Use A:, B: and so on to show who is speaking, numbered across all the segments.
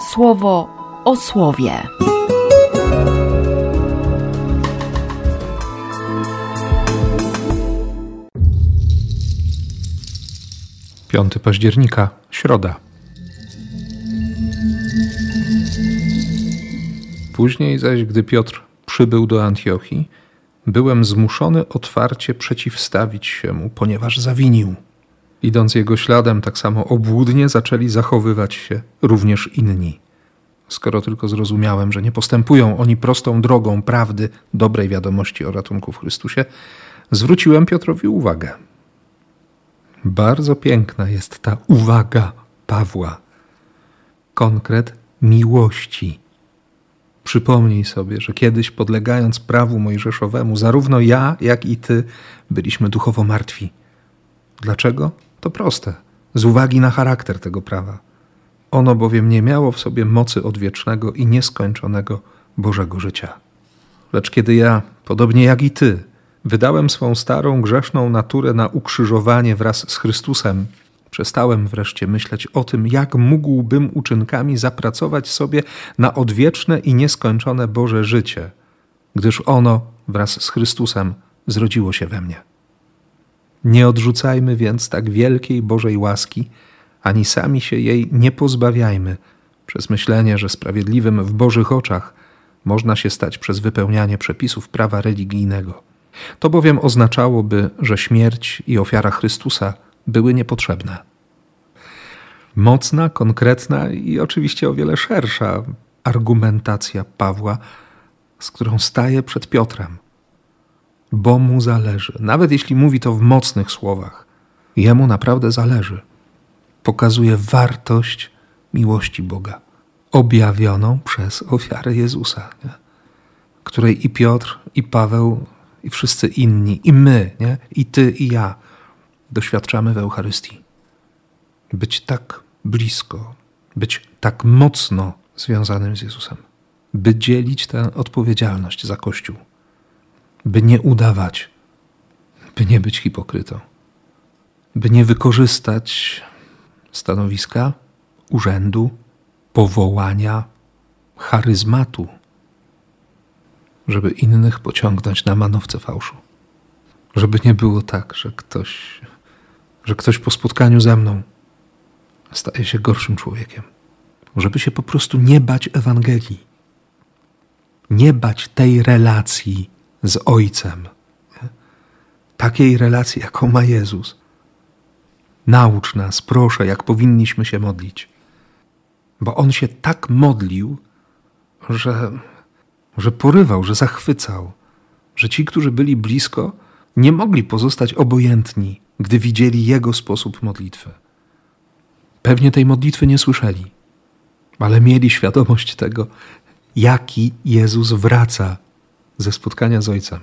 A: słowo o słowie.
B: 5 października, środa. Później zaś, gdy Piotr przybył do Antiochii, byłem zmuszony otwarcie przeciwstawić się mu, ponieważ zawinił. Idąc jego śladem, tak samo obłudnie zaczęli zachowywać się również inni. Skoro tylko zrozumiałem, że nie postępują oni prostą drogą prawdy, dobrej wiadomości o ratunku w Chrystusie, zwróciłem Piotrowi uwagę. Bardzo piękna jest ta uwaga Pawła. Konkret miłości. Przypomnij sobie, że kiedyś podlegając prawu mojżeszowemu, zarówno ja, jak i ty byliśmy duchowo martwi. Dlaczego? To proste. Z uwagi na charakter tego prawa. Ono bowiem nie miało w sobie mocy odwiecznego i nieskończonego Bożego życia. Lecz kiedy ja, podobnie jak i ty, wydałem swą starą grzeszną naturę na ukrzyżowanie wraz z Chrystusem, przestałem wreszcie myśleć o tym, jak mógłbym uczynkami zapracować sobie na odwieczne i nieskończone Boże życie, gdyż ono wraz z Chrystusem zrodziło się we mnie. Nie odrzucajmy więc tak wielkiej Bożej łaski, ani sami się jej nie pozbawiajmy przez myślenie, że sprawiedliwym w Bożych oczach można się stać przez wypełnianie przepisów prawa religijnego. To bowiem oznaczałoby, że śmierć i ofiara Chrystusa były niepotrzebne. Mocna, konkretna i oczywiście o wiele szersza argumentacja Pawła, z którą staje przed Piotrem. Bo mu zależy, nawet jeśli mówi to w mocnych słowach, jemu naprawdę zależy. Pokazuje wartość miłości Boga, objawioną przez ofiarę Jezusa, nie? której i Piotr, i Paweł i wszyscy inni, i my, nie? i ty, i ja doświadczamy w Eucharystii. Być tak blisko, być tak mocno związanym z Jezusem, by dzielić tę odpowiedzialność za Kościół, by nie udawać, by nie być hipokrytą, by nie wykorzystać stanowiska, urzędu, powołania, charyzmatu żeby innych pociągnąć na manowce fałszu. Żeby nie było tak, że ktoś, że ktoś po spotkaniu ze mną staje się gorszym człowiekiem. Żeby się po prostu nie bać Ewangelii. Nie bać tej relacji z Ojcem. Takiej relacji, jaką ma Jezus. Naucz nas, proszę, jak powinniśmy się modlić. Bo On się tak modlił, że że porywał, że zachwycał, że ci, którzy byli blisko, nie mogli pozostać obojętni, gdy widzieli jego sposób modlitwy. Pewnie tej modlitwy nie słyszeli, ale mieli świadomość tego, jaki Jezus wraca ze spotkania z Ojcem.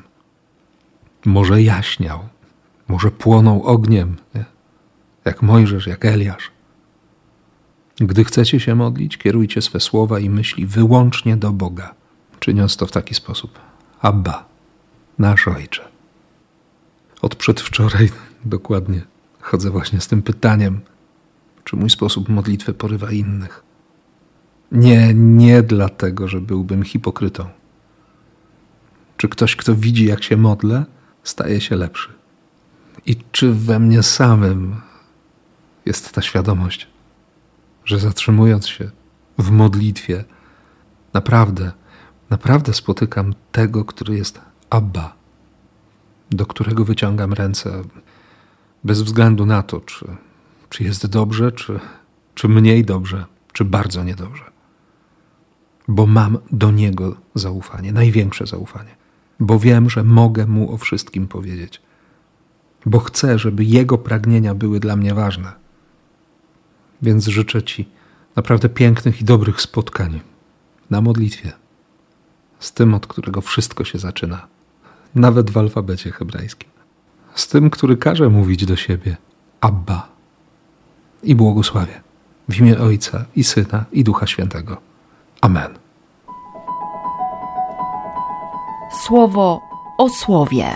B: Może jaśniał, może płonął ogniem, nie? jak Mojżesz, jak Eliasz. Gdy chcecie się modlić, kierujcie swe słowa i myśli wyłącznie do Boga czyniąc to w taki sposób. Abba, nasz Ojcze. Od przedwczoraj dokładnie chodzę właśnie z tym pytaniem, czy mój sposób modlitwy porywa innych. Nie, nie dlatego, że byłbym hipokrytą. Czy ktoś, kto widzi, jak się modlę, staje się lepszy? I czy we mnie samym jest ta świadomość, że zatrzymując się w modlitwie, naprawdę Naprawdę spotykam tego, który jest Abba, do którego wyciągam ręce bez względu na to, czy, czy jest dobrze, czy, czy mniej dobrze, czy bardzo niedobrze. Bo mam do niego zaufanie, największe zaufanie, bo wiem, że mogę mu o wszystkim powiedzieć, bo chcę, żeby jego pragnienia były dla mnie ważne. Więc życzę Ci naprawdę pięknych i dobrych spotkań na modlitwie z tym, od którego wszystko się zaczyna, nawet w alfabecie hebrajskim. Z tym, który każe mówić do siebie Abba i błogosławię w imię Ojca i Syna i Ducha Świętego. Amen.
A: Słowo o słowie.